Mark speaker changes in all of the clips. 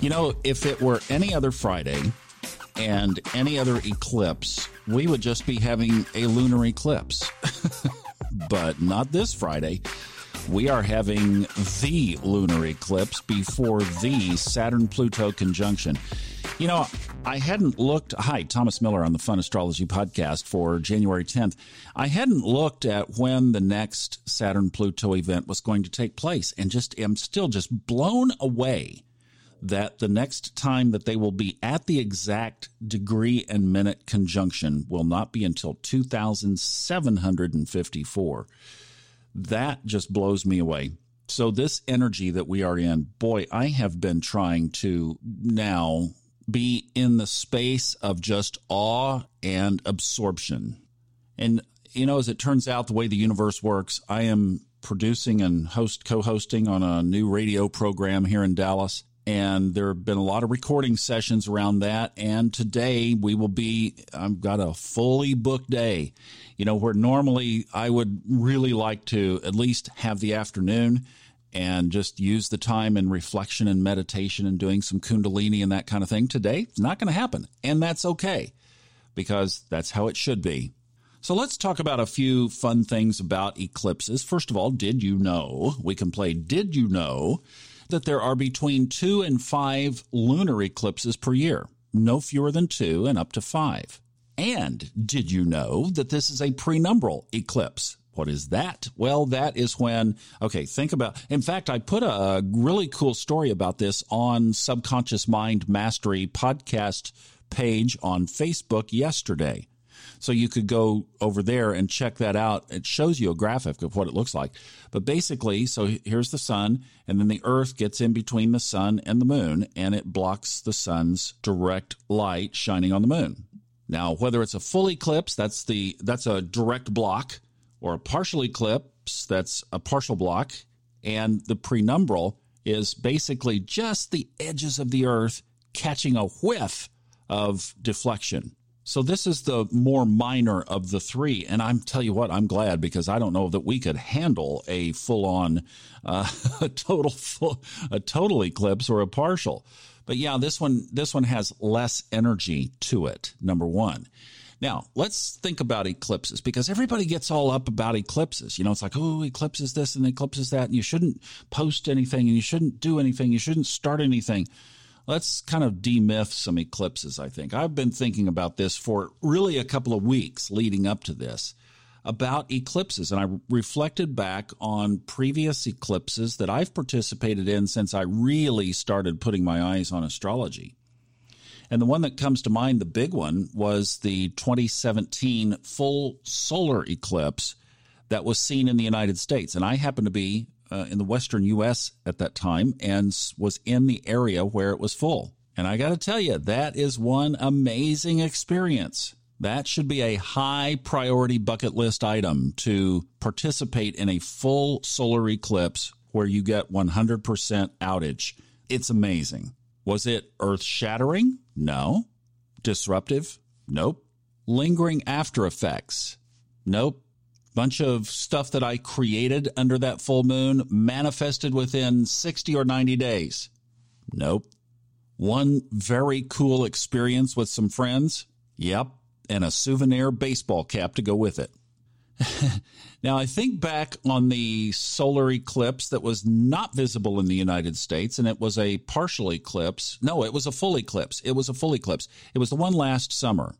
Speaker 1: You know, if it were any other Friday and any other eclipse, we would just be having a lunar eclipse. but not this Friday. We are having the lunar eclipse before the Saturn Pluto conjunction. You know, I hadn't looked. Hi, Thomas Miller on the Fun Astrology podcast for January 10th. I hadn't looked at when the next Saturn Pluto event was going to take place and just am still just blown away that the next time that they will be at the exact degree and minute conjunction will not be until 2754. That just blows me away. So, this energy that we are in, boy, I have been trying to now be in the space of just awe and absorption. And, you know, as it turns out, the way the universe works, I am producing and host co-hosting on a new radio program here in Dallas and there have been a lot of recording sessions around that. And today we will be, I've got a fully booked day, you know, where normally I would really like to at least have the afternoon and just use the time in reflection and meditation and doing some Kundalini and that kind of thing. Today, it's not going to happen. And that's okay because that's how it should be. So let's talk about a few fun things about eclipses. First of all, did you know? We can play Did You Know? that there are between two and five lunar eclipses per year, no fewer than two and up to five. And did you know that this is a prenumbral eclipse? What is that? Well, that is when, okay, think about, in fact, I put a really cool story about this on Subconscious Mind Mastery podcast page on Facebook yesterday. So you could go over there and check that out. It shows you a graphic of what it looks like. But basically, so here's the sun, and then the earth gets in between the sun and the moon, and it blocks the sun's direct light shining on the moon. Now, whether it's a full eclipse, that's the that's a direct block, or a partial eclipse, that's a partial block, and the prenumbral is basically just the edges of the earth catching a whiff of deflection. So this is the more minor of the three, and I'm tell you what, I'm glad because I don't know that we could handle a full on, uh, a total full, a total eclipse or a partial. But yeah, this one this one has less energy to it. Number one. Now, let's think about eclipses because everybody gets all up about eclipses. You know, it's like, oh, eclipses this and eclipses that, and you shouldn't post anything and you shouldn't do anything. You shouldn't start anything let's kind of demyth some eclipses, I think. I've been thinking about this for really a couple of weeks leading up to this about eclipses. And I reflected back on previous eclipses that I've participated in since I really started putting my eyes on astrology. And the one that comes to mind, the big one, was the 2017 full solar eclipse that was seen in the United States. And I happened to be uh, in the western U.S. at that time and was in the area where it was full. And I got to tell you, that is one amazing experience. That should be a high priority bucket list item to participate in a full solar eclipse where you get 100% outage. It's amazing. Was it earth shattering? No. Disruptive? Nope. Lingering after effects? Nope bunch of stuff that I created under that full moon manifested within 60 or 90 days. Nope. One very cool experience with some friends. Yep. And a souvenir baseball cap to go with it. now, I think back on the solar eclipse that was not visible in the United States, and it was a partial eclipse. No, it was a full eclipse. It was a full eclipse. It was the one last summer.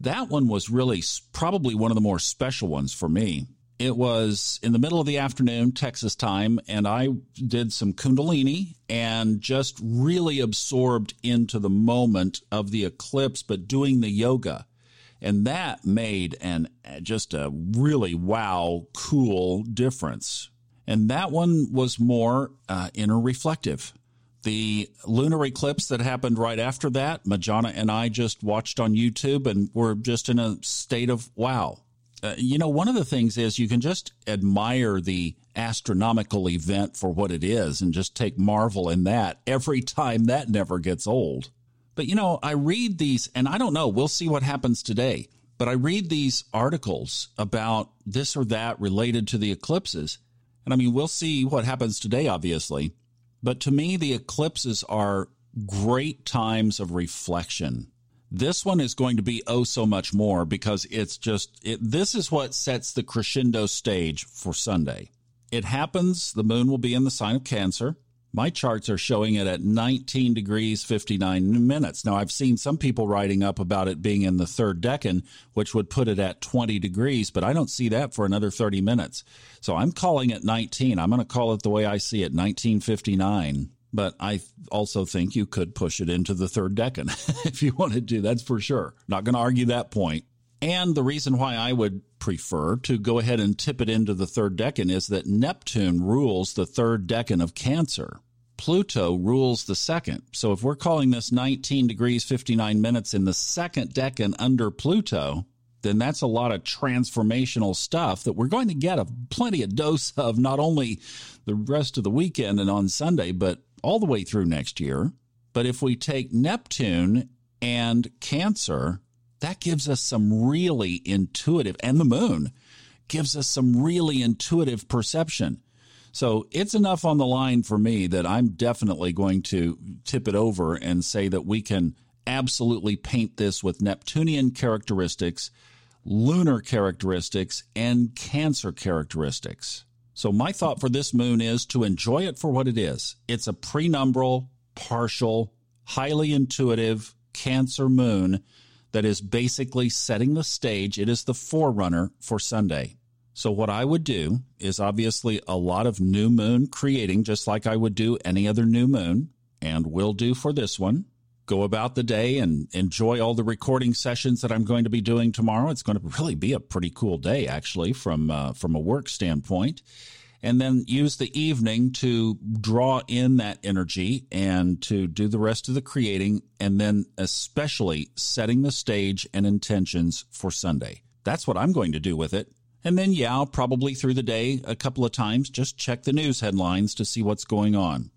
Speaker 1: That one was really probably one of the more special ones for me. It was in the middle of the afternoon, Texas time, and I did some Kundalini and just really absorbed into the moment of the eclipse, but doing the yoga. And that made an just a really wow, cool difference. And that one was more uh, inner reflective. The lunar eclipse that happened right after that, Majana and I just watched on YouTube and we're just in a state of wow. Uh, you know, one of the things is you can just admire the astronomical event for what it is and just take marvel in that every time that never gets old. But you know, I read these and I don't know, we'll see what happens today. But I read these articles about this or that related to the eclipses. And I mean, we'll see what happens today, obviously. But to me, the eclipses are great times of reflection. This one is going to be oh so much more because it's just, it, this is what sets the crescendo stage for Sunday. It happens, the moon will be in the sign of Cancer. My charts are showing it at 19 degrees 59 minutes. Now, I've seen some people writing up about it being in the third decan, which would put it at 20 degrees, but I don't see that for another 30 minutes. So I'm calling it 19. I'm going to call it the way I see it, 1959 but I also think you could push it into the third decan if you wanted to. That's for sure. Not going to argue that point. And the reason why I would prefer to go ahead and tip it into the third decan is that Neptune rules the third decan of Cancer. Pluto rules the second. So if we're calling this 19 degrees 59 minutes in the second decan under Pluto, then that's a lot of transformational stuff that we're going to get a plenty of dose of not only the rest of the weekend and on Sunday, but all the way through next year. But if we take Neptune and Cancer, that gives us some really intuitive, and the moon gives us some really intuitive perception. So it's enough on the line for me that I'm definitely going to tip it over and say that we can absolutely paint this with Neptunian characteristics, lunar characteristics, and Cancer characteristics. So my thought for this moon is to enjoy it for what it is. It's a prenumbral, partial, highly intuitive Cancer moon that is basically setting the stage. It is the forerunner for Sunday. So what I would do is obviously a lot of new moon creating, just like I would do any other new moon, and will do for this one. Go about the day and enjoy all the recording sessions that I'm going to be doing tomorrow. It's going to really be a pretty cool day, actually, from uh, from a work standpoint and then use the evening to draw in that energy and to do the rest of the creating, and then especially setting the stage and intentions for Sunday. That's what I'm going to do with it. And then, yeah, probably through the day a couple of times just check the news headlines to see what's going on.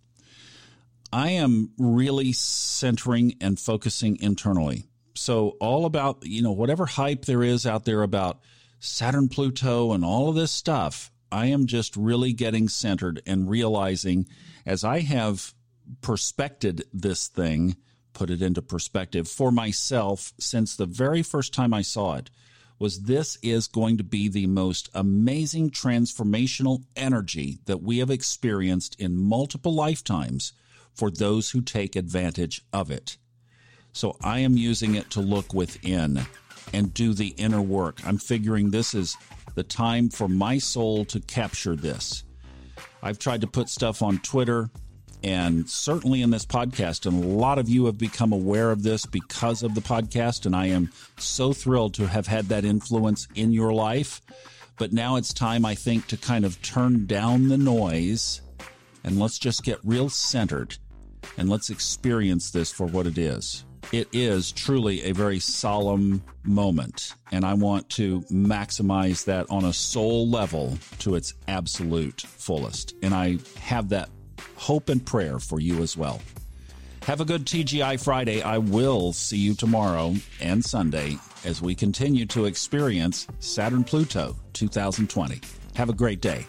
Speaker 1: I am really centering and focusing internally. So, all about, you know, whatever hype there is out there about Saturn, Pluto, and all of this stuff, I am just really getting centered and realizing as I have perspected this thing, put it into perspective for myself since the very first time I saw it, was this is going to be the most amazing transformational energy that we have experienced in multiple lifetimes for those who take advantage of it. So I am using it to look within and do the inner work. I'm figuring this is the time for my soul to capture this. I've tried to put stuff on Twitter and certainly in this podcast, and a lot of you have become aware of this because of the podcast, and I am so thrilled to have had that influence in your life. But now it's time, I think, to kind of turn down the noise and let's just get real centered and let's experience this for what it is it is truly a very solemn moment. And I want to maximize that on a soul level to its absolute fullest. And I have that hope and prayer for you as well. Have a good TGI Friday. I will see you tomorrow and Sunday as we continue to experience Saturn Pluto 2020. Have a great day.